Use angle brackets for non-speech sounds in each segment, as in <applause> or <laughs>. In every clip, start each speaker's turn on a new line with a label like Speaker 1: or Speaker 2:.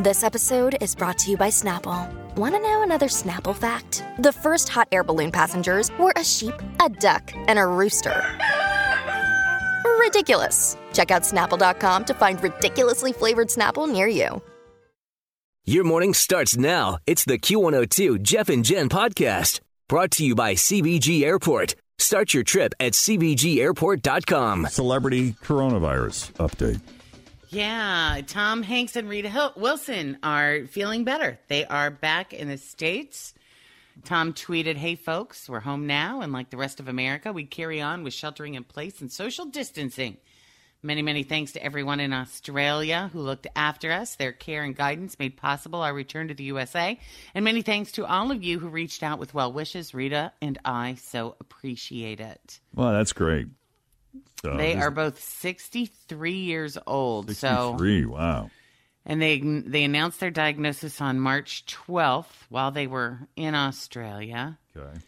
Speaker 1: This episode is brought to you by Snapple. Want to know another Snapple fact? The first hot air balloon passengers were a sheep, a duck, and a rooster. Ridiculous. Check out snapple.com to find ridiculously flavored Snapple near you.
Speaker 2: Your morning starts now. It's the Q102 Jeff and Jen podcast brought to you by CVG Airport. Start your trip at CVGAirport.com.
Speaker 3: Celebrity coronavirus update.
Speaker 4: Yeah, Tom Hanks and Rita Hil- Wilson are feeling better. They are back in the States. Tom tweeted, Hey folks, we're home now, and like the rest of America, we carry on with sheltering in place and social distancing. Many, many thanks to everyone in Australia who looked after us. Their care and guidance made possible our return to the USA. And many thanks to all of you who reached out with well wishes. Rita and I so appreciate it.
Speaker 3: Well, that's great. So
Speaker 4: They are both 63 years old. So
Speaker 3: 63. Wow.
Speaker 4: and they they announced their diagnosis on March 12th while they were in Australia.
Speaker 3: Okay.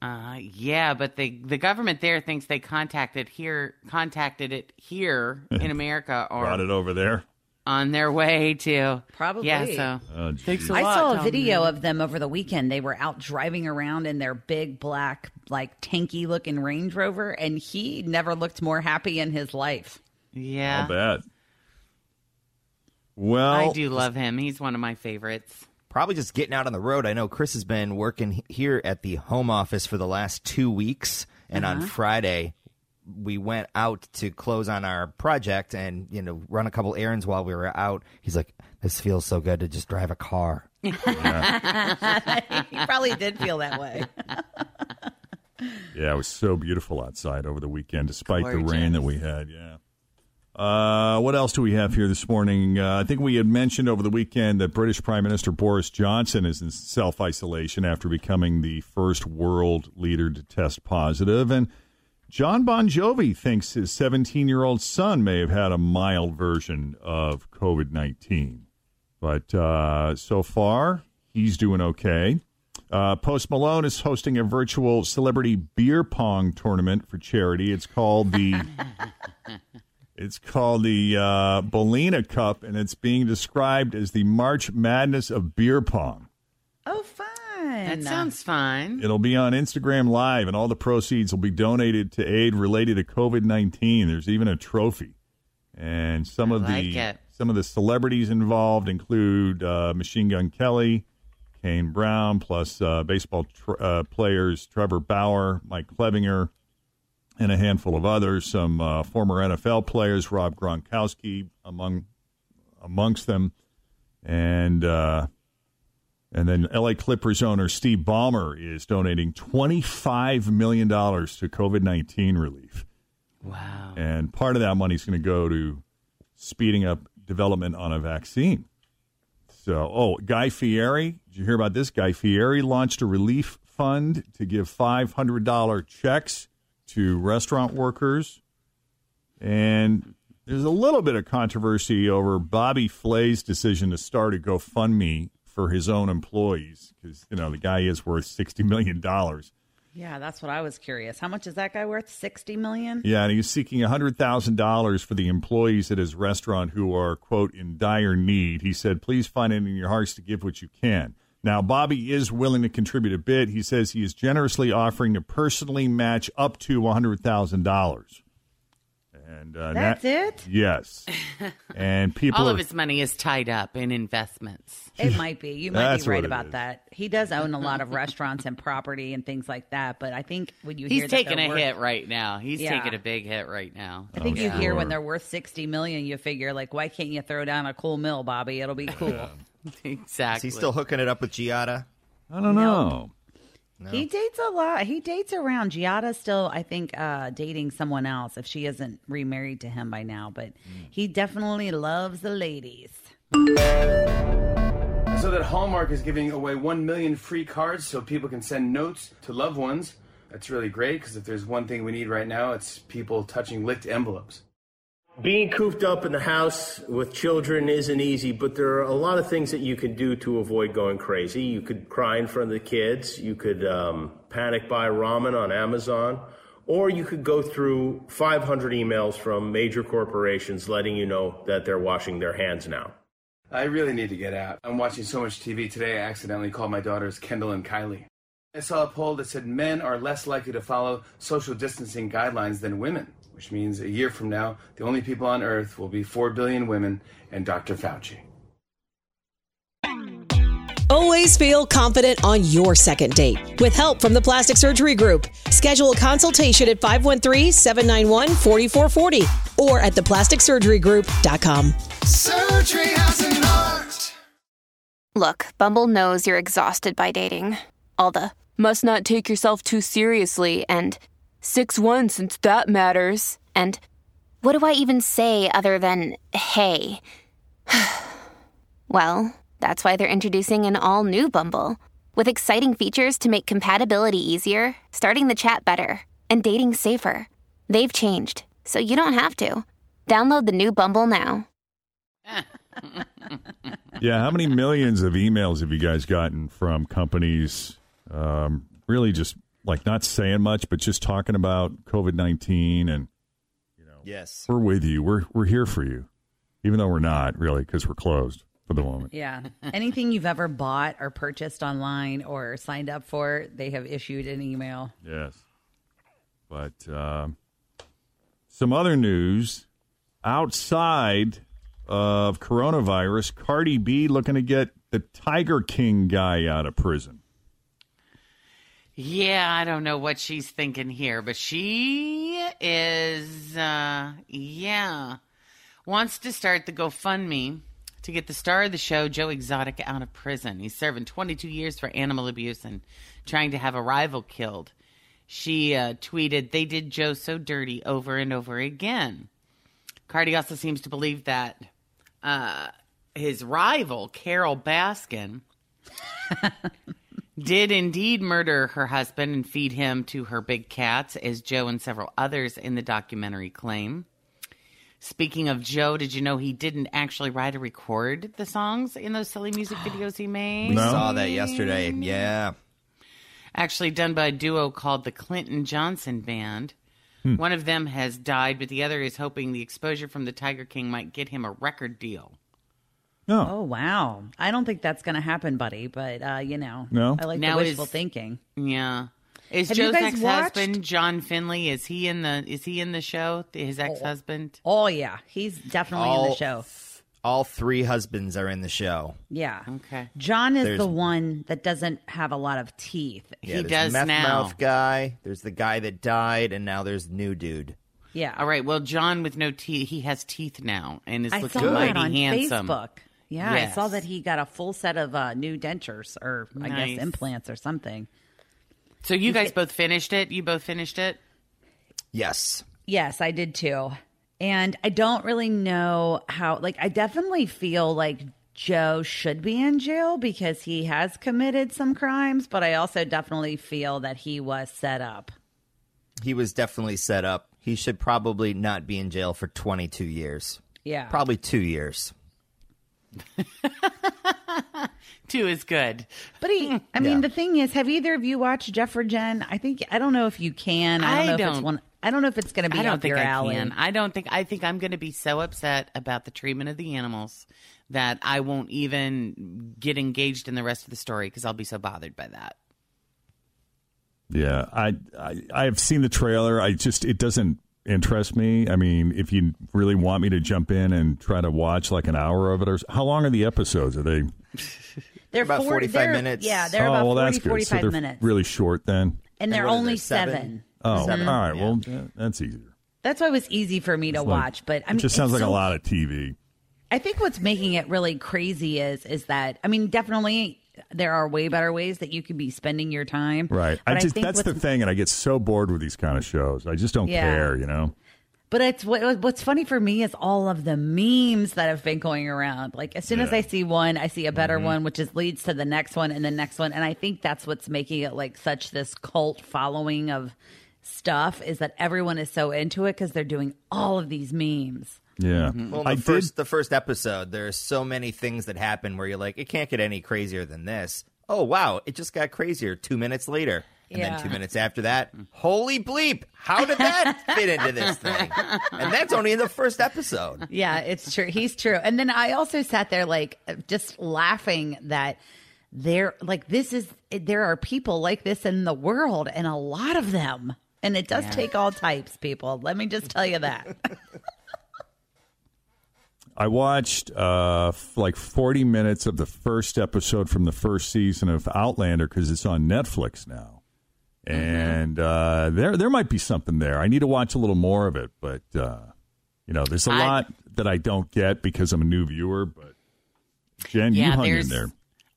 Speaker 4: Uh, yeah, but they the government there thinks they contacted here contacted it here <laughs> in America or Brought
Speaker 3: it over there.
Speaker 4: On their way to
Speaker 5: Probably.
Speaker 4: Yeah, so
Speaker 3: Oh,
Speaker 4: thanks
Speaker 3: geez.
Speaker 4: a
Speaker 5: I
Speaker 4: lot,
Speaker 5: saw a
Speaker 4: Tom
Speaker 5: video
Speaker 4: Hanks.
Speaker 5: of them over the weekend. They were out driving around in their big black, like tanky looking Range Rover, and he never looked more happy in his life.
Speaker 4: Yeah,
Speaker 3: Not bad. Well,
Speaker 4: I do love him. He's one of my favorites.
Speaker 6: Probably just getting out on the road. I know Chris has been working here at the home office for the last two weeks, and on uh-huh. Friday we went out to close on our project and you know run a couple errands while we were out. He's like, "This feels so good to just drive a car." <laughs>
Speaker 5: he probably did feel that way.
Speaker 3: Yeah, it was so beautiful outside over the weekend, despite the rain that we had. Yeah. Uh, what else do we have here this morning? Uh, I think we had mentioned over the weekend that British Prime Minister Boris Johnson is in self isolation after becoming the first world leader to test positive, and Jon Bon Jovi thinks his 17 year old son may have had a mild version of COVID 19. But uh, so far, he's doing okay. Uh, Post Malone is hosting a virtual celebrity beer pong tournament for charity. It's called the <laughs> it's called the uh, Bolina Cup, and it's being described as the March Madness of beer pong.
Speaker 5: Oh, fun.
Speaker 4: That sounds fun.
Speaker 3: It'll be on Instagram Live, and all the proceeds will be donated to aid related to COVID nineteen. There's even a trophy, and some
Speaker 4: I
Speaker 3: of the
Speaker 4: it.
Speaker 3: some of the celebrities involved include uh, Machine Gun Kelly, Kane Brown, plus uh, baseball tr- uh, players Trevor Bauer, Mike Clevinger, and a handful of others. Some uh, former NFL players, Rob Gronkowski, among amongst them, and. And then LA Clippers owner Steve Ballmer is donating $25 million to COVID 19 relief.
Speaker 4: Wow.
Speaker 3: And part of that money is going to go to speeding up development on a vaccine. So, oh, Guy Fieri, did you hear about this? Guy Fieri launched a relief fund to give $500 checks to restaurant workers. And there's a little bit of controversy over Bobby Flay's decision to start a GoFundMe for his own employees because, you know, the guy is worth $60 million.
Speaker 5: Yeah, that's what I was curious. How much is that guy worth? Sixty million?
Speaker 3: Yeah, and he's seeking $100,000 for the employees at his restaurant who are, quote, in dire need. He said, please find it in your hearts to give what you can. Now, Bobby is willing to contribute a bit. He says he is generously offering to personally match up to $100,000. And uh,
Speaker 5: That's
Speaker 3: that-
Speaker 5: it?
Speaker 3: Yes. <laughs> And people
Speaker 4: All
Speaker 3: are,
Speaker 4: of his money is tied up in investments.
Speaker 5: It might be. You might be right about
Speaker 3: is.
Speaker 5: that. He does own a lot of restaurants and property and things like that. But I think when you hear
Speaker 4: He's
Speaker 5: that
Speaker 4: taking
Speaker 5: they're
Speaker 4: a
Speaker 5: worth-
Speaker 4: hit right now. He's
Speaker 5: Yeah.
Speaker 4: taking a big hit right now.
Speaker 5: I think
Speaker 3: Oh,
Speaker 5: you hear when they're worth sixty million, you figure like, why can't you throw down a cool mill, Bobby? It'll be cool. <laughs>
Speaker 4: exactly.
Speaker 6: Is he still hooking it up with Giada?
Speaker 3: I don't know.
Speaker 5: He dates a lot. He dates around. Giada's still, I think, uh, dating someone else if she isn't remarried to him by now. But he definitely loves the ladies.
Speaker 7: So that Hallmark is giving away 1 million free cards so people can send notes to loved ones. That's really great because if there's one thing we need right now, it's people touching licked envelopes.
Speaker 8: Being cooped up in the house with children isn't easy, but there are a lot of things that you can do to avoid going crazy. You could cry in front of the kids, you could um, panic buy ramen on Amazon, or you could go through 500 emails from major corporations letting you know that they're washing their hands now.
Speaker 7: I really need to get out. I'm watching so much TV today, I accidentally called my daughters Kendall and Kylie. I saw a poll that said men are less likely to follow social distancing guidelines than women, which means a year from now, the only people on earth will be 4 billion women and Dr. Fauci.
Speaker 9: Always feel confident on your second date. With help from the Plastic Surgery Group, schedule a consultation at 513-791-4440 or at theplasticsurgerygroup.com.
Speaker 10: Surgery has an art.
Speaker 11: Look, Bumble knows you're exhausted by dating. All the must not take yourself too seriously and 6 1 since that matters. And what do I even say other than hey? <sighs> well, that's why they're introducing an all new Bumble with exciting features to make compatibility easier, starting the chat better, and dating safer. They've changed, so you don't have to. Download the new Bumble now. <laughs>
Speaker 3: Yeah, how many millions of emails have you guys gotten from companies um, really just like not saying much, but just talking about COVID 19 and you know,
Speaker 6: Yes.
Speaker 3: we're with you. We're, we're here for you, even though we're not really because we're closed for the moment.
Speaker 5: Yeah. Anything you've ever bought or purchased online or signed up for, they have issued an email.
Speaker 3: Yes. But um, some other news outside of coronavirus, Cardi B looking to get the Tiger King guy out of prison.
Speaker 4: Yeah, I don't know what she's thinking here, but she is, uh, yeah, wants to start the GoFundMe to get the star of the show, Joe Exotic, out of prison. He's serving 22 years for animal abuse and trying to have a rival killed. She uh, tweeted, They did Joe so dirty over and over again. Cardi also seems to believe that uh, his rival, Carole Baskin, <laughs> did indeed murder her husband and feed him to her big cats, as Joe and several others in the documentary claim. Speaking of Joe, did you know he didn't actually write or record the songs in those silly music <gasps> videos he made?
Speaker 6: We saw that yesterday. Yeah.
Speaker 4: Actually, done by a duo called the Clinton Johnson Band. Hmm. One of them has died, but the other is hoping the exposure from the Tiger King might get him a record deal.
Speaker 3: No.
Speaker 5: Oh, wow. I don't think that's going to happen, buddy, but, uh, you know,
Speaker 3: No?
Speaker 5: I like
Speaker 4: Now
Speaker 5: the
Speaker 4: is-
Speaker 5: wishful thinking.
Speaker 4: Yeah. Is
Speaker 5: Have you
Speaker 4: Joe's
Speaker 5: guys
Speaker 4: ex-husband John Finlay? Is he in the? Is he in the show? His ex-husband.
Speaker 5: Oh, yeah. He's definitely in the show.
Speaker 6: All three husbands are in the show.
Speaker 5: Yeah.
Speaker 4: Okay.
Speaker 5: John is
Speaker 6: There's-
Speaker 5: the one that doesn't have a lot of teeth.
Speaker 6: Yeah,
Speaker 4: He does
Speaker 6: meth
Speaker 4: now.
Speaker 6: mouth guy. There's the guy that died, and now there's new dude.
Speaker 5: Yeah.
Speaker 4: All right. Well, John with no teeth. He has teeth now and is
Speaker 5: I
Speaker 4: looking
Speaker 5: saw
Speaker 4: mighty handsome.
Speaker 5: Facebook. Yeah, I saw that he got a full set of uh, new dentures or I
Speaker 4: Nice.
Speaker 5: guess implants or something.
Speaker 4: So you guys both finished it. You both finished it.
Speaker 6: Yes.
Speaker 5: Yes, I did too. And I don't really know how, like, I definitely feel like Joe should be in jail because he has committed some crimes, but I also definitely feel that he was set up.
Speaker 6: He was definitely set up. He should probably not be in jail for 22 years.
Speaker 5: Yeah.
Speaker 6: Probably two years. <laughs>
Speaker 4: Two is good.
Speaker 5: But he, I mean,
Speaker 6: Yeah.
Speaker 5: the thing is, have either of you watched Jeff or Jen? I think, I don't know if you can. I don't
Speaker 4: I
Speaker 5: know if it's
Speaker 4: don't.
Speaker 5: one, I don't know if it's going to be
Speaker 4: I don't
Speaker 5: up
Speaker 4: think
Speaker 5: your
Speaker 4: I
Speaker 5: alley.
Speaker 4: can. I don't think. I think I'm going to be so upset about the treatment of the animals that I won't even get engaged in the rest of the story because I'll be so bothered by that.
Speaker 3: Yeah, I, I I've seen the trailer. I just it doesn't interest me. I mean, if you really want me to jump in and try to watch like an hour of it, or how long are the episodes? Are they? <laughs>
Speaker 5: They're
Speaker 6: About 45
Speaker 5: they're-
Speaker 6: minutes.
Speaker 5: Yeah, they're
Speaker 3: oh,
Speaker 5: about
Speaker 3: well,
Speaker 5: 40, 45
Speaker 3: so they're
Speaker 5: minutes.
Speaker 3: really short then.
Speaker 5: and they're
Speaker 6: what is
Speaker 5: only
Speaker 6: there, seven?
Speaker 5: seven.
Speaker 3: Oh,
Speaker 6: Seven.
Speaker 3: all right. Well, yeah, that's easier.
Speaker 5: That's why it was easy for me to
Speaker 3: like-
Speaker 5: watch. But I mean,
Speaker 3: it just sounds
Speaker 5: it's
Speaker 3: like a lot of TV.
Speaker 5: I think what's making it really crazy is is that I mean, definitely there are way better ways that you could be spending your time.
Speaker 3: Right.
Speaker 5: But
Speaker 3: I just
Speaker 5: think
Speaker 3: that's the thing, and I get so bored with these kind of shows. I just don't
Speaker 5: Yeah.
Speaker 3: care, you know.
Speaker 5: But it's what, what's funny for me is all of the memes that have been going around. Like as soon as I see one, I see a better
Speaker 3: Mhm.
Speaker 5: one, which is leads to the next one and the next one. And I think that's what's making it like such this cult following of stuff is that everyone is so into it because they're doing all of these memes.
Speaker 3: Yeah. Mm-hmm.
Speaker 6: Well, in
Speaker 3: I
Speaker 6: the
Speaker 3: did-
Speaker 6: first the first episode, there's so many things that happen where you're like, it can't get any crazier than this. Oh wow, it just got crazier two minutes later. And
Speaker 5: Yeah.
Speaker 6: then two minutes after that, holy bleep, how did that <laughs> fit into this thing? And that's only in the first episode.
Speaker 5: Yeah, it's true. He's true. And then I also sat there like just laughing that there like this is there are people like this in the world and a lot of them. And it does
Speaker 4: Yeah.
Speaker 5: take all types, people. Let me just tell you that. <laughs>
Speaker 3: I watched uh, f- like 40 minutes of the first episode from the first season of Outlander because it's on Netflix now. And uh, there there might be something there. I need to watch a little more of it, but uh, you know, there's a
Speaker 4: I-
Speaker 3: lot that I don't get because I'm a new viewer. But Jen, you
Speaker 4: yeah,
Speaker 3: hung in
Speaker 4: there's.
Speaker 3: there.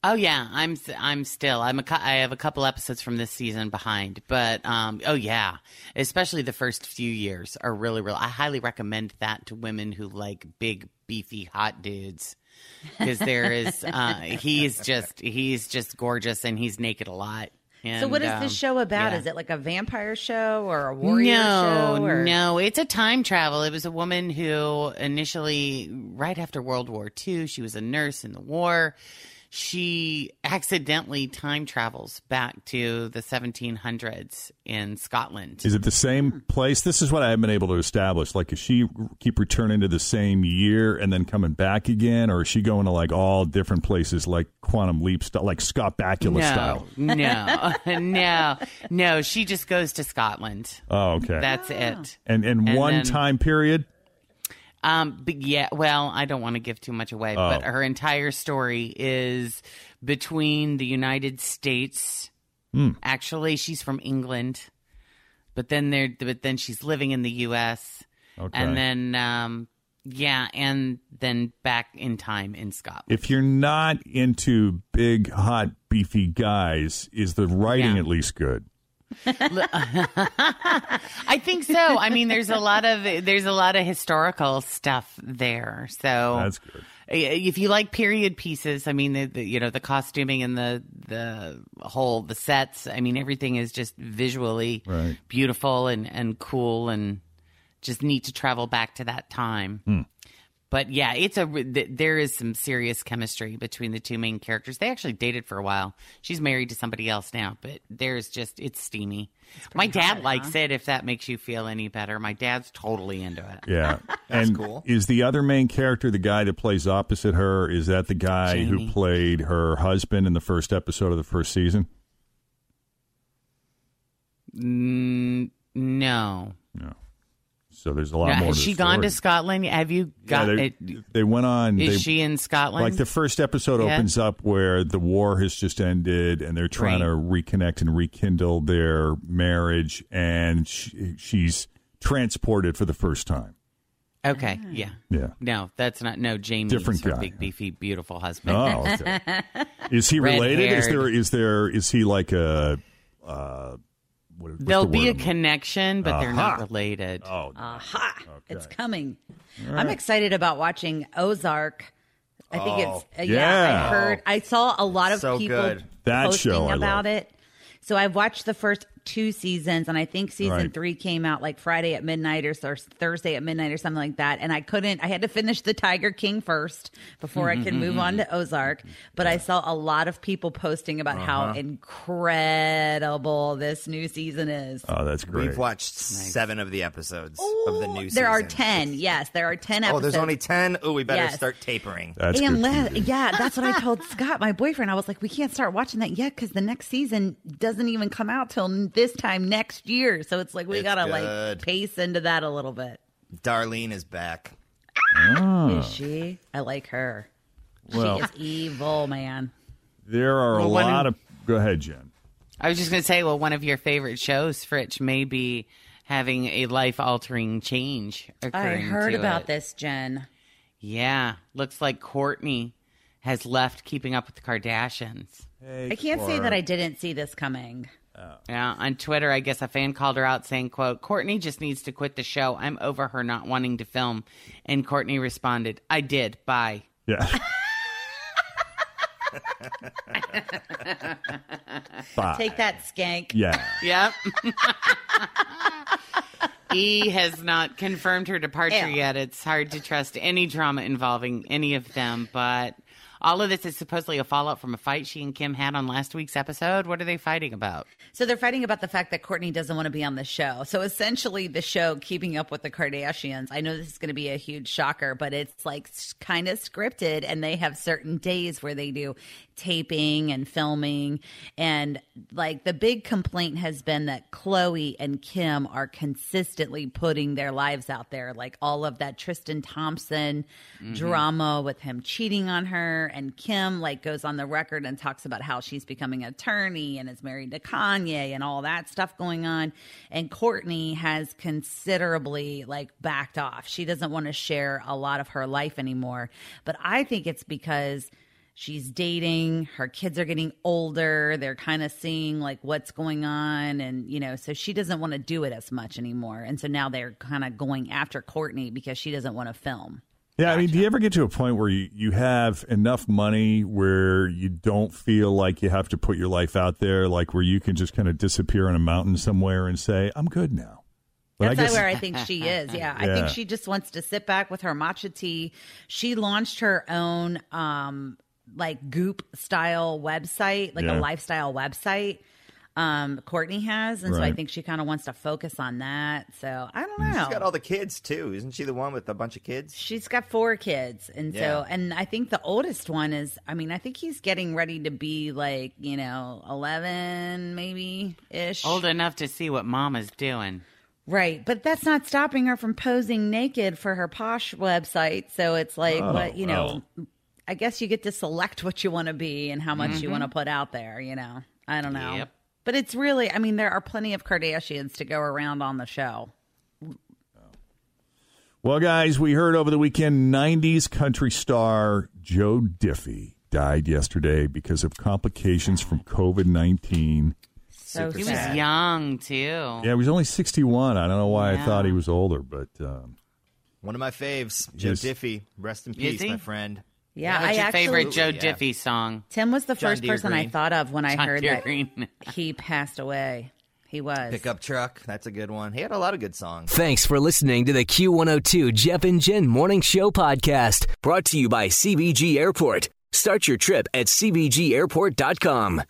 Speaker 4: Oh yeah, I'm I'm still I'm a I have a couple episodes from this season behind, but um oh yeah, especially the first few years are really real. I highly recommend that to women who like big beefy hot dudes because there is <laughs> uh he's just he's just gorgeous and he's naked a lot. And,
Speaker 5: so what is
Speaker 4: um,
Speaker 5: this show about?
Speaker 4: yeah.
Speaker 5: Is it like a vampire show or a warrior
Speaker 4: no,
Speaker 5: show? Or?
Speaker 4: No, it's a time travel. It was a woman who initially, right after World War II, she was a nurse in the war. She accidentally time travels back to the 1700s in Scotland.
Speaker 3: Is it the same hmm. place? This is what I haven't been able to establish. Like, is she keep returning to the same year and then coming back again, or is she going to like all different places, like Quantum Leap style, like Scott Bakula style?
Speaker 4: no, no, <laughs> no, no. She just goes to Scotland.
Speaker 3: Oh, okay.
Speaker 4: That's ah. it.
Speaker 3: and and,
Speaker 4: And
Speaker 3: one
Speaker 4: then-
Speaker 3: time period.
Speaker 4: Um, but yeah, well, I don't want to give too much away, but
Speaker 3: Oh.
Speaker 4: her entire story is between the United States.
Speaker 3: Hmm.
Speaker 4: Actually, she's from England, but then there, but then she's living in the U.S.
Speaker 3: Okay.
Speaker 4: and then um, yeah, and then back in time in Scotland.
Speaker 3: If you're not into big, hot, beefy guys, is the writing
Speaker 4: Yeah.
Speaker 3: at least good? <laughs>
Speaker 4: I think so. I mean, there's a lot of there's a lot of historical stuff there. So
Speaker 3: That's good.
Speaker 4: If you like period pieces, I mean, the, the you know the costuming and the the whole the sets. I mean, everything is just visually
Speaker 3: Right.
Speaker 4: beautiful and and cool and just neat to travel back to that time.
Speaker 3: Hmm.
Speaker 4: But yeah, it's a th- there is some serious chemistry between the two main characters. They actually dated for a while. She's married to somebody else now, but there's just it's steamy. My dad likes it. If that makes you feel any better, my dad's totally into it.
Speaker 3: Yeah, <laughs> and
Speaker 6: cool.
Speaker 3: is the other main character the guy that plays opposite her? Is that the guy
Speaker 4: Jamie.
Speaker 3: who played her husband in the first episode of the first season?
Speaker 4: Mm, no.
Speaker 3: No. So there's a lot
Speaker 4: Now,
Speaker 3: more.
Speaker 4: has
Speaker 3: to
Speaker 4: she
Speaker 3: the
Speaker 4: gone
Speaker 3: story.
Speaker 4: to Scotland? Have you got
Speaker 3: they,
Speaker 4: it?
Speaker 3: they went on.
Speaker 4: Is
Speaker 3: they-
Speaker 4: she in Scotland?
Speaker 3: Like the first episode
Speaker 4: Yeah.
Speaker 3: opens up where the war has just ended and they're trying
Speaker 4: Right.
Speaker 3: to reconnect and rekindle their marriage, and she, she's transported for the first time.
Speaker 4: Okay, yeah.
Speaker 3: Yeah.
Speaker 4: No, that's not. No, Jamie.
Speaker 3: Different
Speaker 4: her
Speaker 3: guy.
Speaker 4: big, beefy, beautiful husband.
Speaker 3: Oh, okay. <laughs> Is he related? Is there? Is there? Is he like a? Uh, what, what's
Speaker 4: There'll
Speaker 3: the
Speaker 4: be
Speaker 3: word
Speaker 4: a
Speaker 3: I'm-
Speaker 4: connection, but they're not related.
Speaker 3: Oh,
Speaker 5: Aha! It's coming.
Speaker 3: All
Speaker 5: I'm excited about watching Ozark. I think
Speaker 6: Oh,
Speaker 5: it's uh, yeah.
Speaker 3: yeah.
Speaker 5: I heard. I saw a lot of
Speaker 6: So
Speaker 5: people
Speaker 6: good.
Speaker 3: That
Speaker 5: posting
Speaker 3: show
Speaker 5: about
Speaker 3: love.
Speaker 5: it. So I've watched the first two seasons, and I think season
Speaker 3: Right.
Speaker 5: three came out like Friday at midnight or, or Thursday at midnight or something like that. And I couldn't. I had to finish the Tiger King first before I could move on to Ozark. But I saw a lot of people posting about how uh-huh. incredible this new season is.
Speaker 3: Oh, that's great.
Speaker 6: We've watched seven of the episodes of the new season.
Speaker 5: There are ten. Yes, there are ten
Speaker 6: Oh,
Speaker 5: episodes.
Speaker 6: Oh, there's only ten. Oh, we better
Speaker 5: Yes.
Speaker 6: start tapering.
Speaker 3: That's
Speaker 5: and
Speaker 3: good.
Speaker 5: le- yeah, that's what I told Scott, my boyfriend. I was like, we can't start watching that yet because the next season doesn't even come out till this time next year. So it's like we
Speaker 6: It's
Speaker 5: gotta
Speaker 6: good.
Speaker 5: like pace into that a little bit.
Speaker 6: Darlene is back.
Speaker 3: Ah.
Speaker 5: Is she? I like her.
Speaker 3: Well-
Speaker 5: she is evil, man.
Speaker 3: There are a
Speaker 4: Well, one
Speaker 3: lot
Speaker 4: in-
Speaker 3: of. Go ahead, Jen.
Speaker 4: I was just going to say, well, one of your favorite shows, Fritch, may be having a life altering change
Speaker 5: I
Speaker 4: occurring.
Speaker 5: heard
Speaker 4: to
Speaker 5: about
Speaker 4: it.
Speaker 5: this, Jen.
Speaker 4: Yeah, looks like Kourtney has left Keeping Up with the Kardashians.
Speaker 5: I can't say that I didn't see this coming. Oh.
Speaker 4: Yeah, on Twitter, I guess a fan called her out saying, quote, Kourtney just needs to quit the show. I'm over her not wanting to film. And Kourtney responded, I did. Bye.
Speaker 3: Yeah. <laughs> Bye.
Speaker 5: Take that, skank.
Speaker 3: Yeah.
Speaker 4: Yep. E has not confirmed her departure
Speaker 5: Ew.
Speaker 4: yet. It's hard to trust any drama involving any of them, but all of this is supposedly a fallout from a fight she and Kim had on last week's episode. What are they fighting about?
Speaker 5: So they're fighting about the fact that Kourtney doesn't want to be on the show. So essentially, the show Keeping Up with the Kardashians. I know this is going to be a huge shocker, but it's like kind of scripted, and they have certain days where they do taping and filming. And like the big complaint has been that Khloé and Kim are consistently putting their lives out there, like all of that Tristan Thompson mm-hmm. drama with him cheating on her, and Kim like goes on the record and talks about how she's becoming an attorney and is married to Kanye and all that stuff going on. And Kourtney has considerably like backed off. She doesn't want to share a lot of her life anymore. But I think it's because she's dating her kids are getting older they're kind of seeing like what's going on and you know so she doesn't want to do it as much anymore and so now they're kind of going after kourtney because she doesn't want to film
Speaker 3: Yeah, I mean, do you ever get to a point where you, you have enough money where you don't feel like you have to put your life out there, like where you can just kind of disappear on a mountain somewhere and say, I'm good now? But
Speaker 5: That's
Speaker 3: I guess,
Speaker 5: where I think she is. Yeah. I think she just wants to sit back with her matcha tea. She launched her own um like goop style website, like
Speaker 3: Yeah.
Speaker 5: a lifestyle website. Um Kourtney has, and so I think she kind of wants to focus on that. So I don't know.
Speaker 6: She's got all the kids too, isn't she? The one with a bunch of kids.
Speaker 5: She's got four kids. And
Speaker 6: Yeah.
Speaker 5: so, and I think the oldest one is, I mean, I think he's getting ready to be like, you know, 11 maybe ish.
Speaker 4: Old enough to see what mama's doing.
Speaker 5: Right. But that's not stopping her from posing naked for her posh website. So it's like,
Speaker 3: Oh,
Speaker 5: what, you know, I guess you get to select what you want to be and how much you want to put out there, you know? I don't know.
Speaker 4: Yep.
Speaker 5: But it's really, I mean, there are plenty of Kardashians to go around on the show.
Speaker 3: Well, guys, we heard over the weekend 90s country star Joe Diffie died yesterday because of complications from COVID 19.
Speaker 5: So
Speaker 4: He
Speaker 5: sad.
Speaker 4: was young, too.
Speaker 3: Yeah, he was only 61. I don't know why I thought he was older, but um,
Speaker 6: One of my faves, Joe Diffie. Rest in peace, my friend.
Speaker 5: Yeah,
Speaker 4: What's
Speaker 5: I
Speaker 4: your
Speaker 5: actually,
Speaker 4: favorite Joe
Speaker 6: yeah.
Speaker 4: Diffie song?
Speaker 5: Tim was the
Speaker 6: John
Speaker 5: first
Speaker 6: Deere
Speaker 5: person I thought of when I
Speaker 4: John
Speaker 5: heard
Speaker 4: Deere
Speaker 5: that
Speaker 4: Green. <laughs>
Speaker 5: he passed away. He was.
Speaker 6: Pickup truck. That's a good one. He had a lot of good songs.
Speaker 2: Thanks for listening to the Q102 Jeff and Jen Morning Show podcast, brought to you by CVG Airport. Start your trip at CVGAirport.com.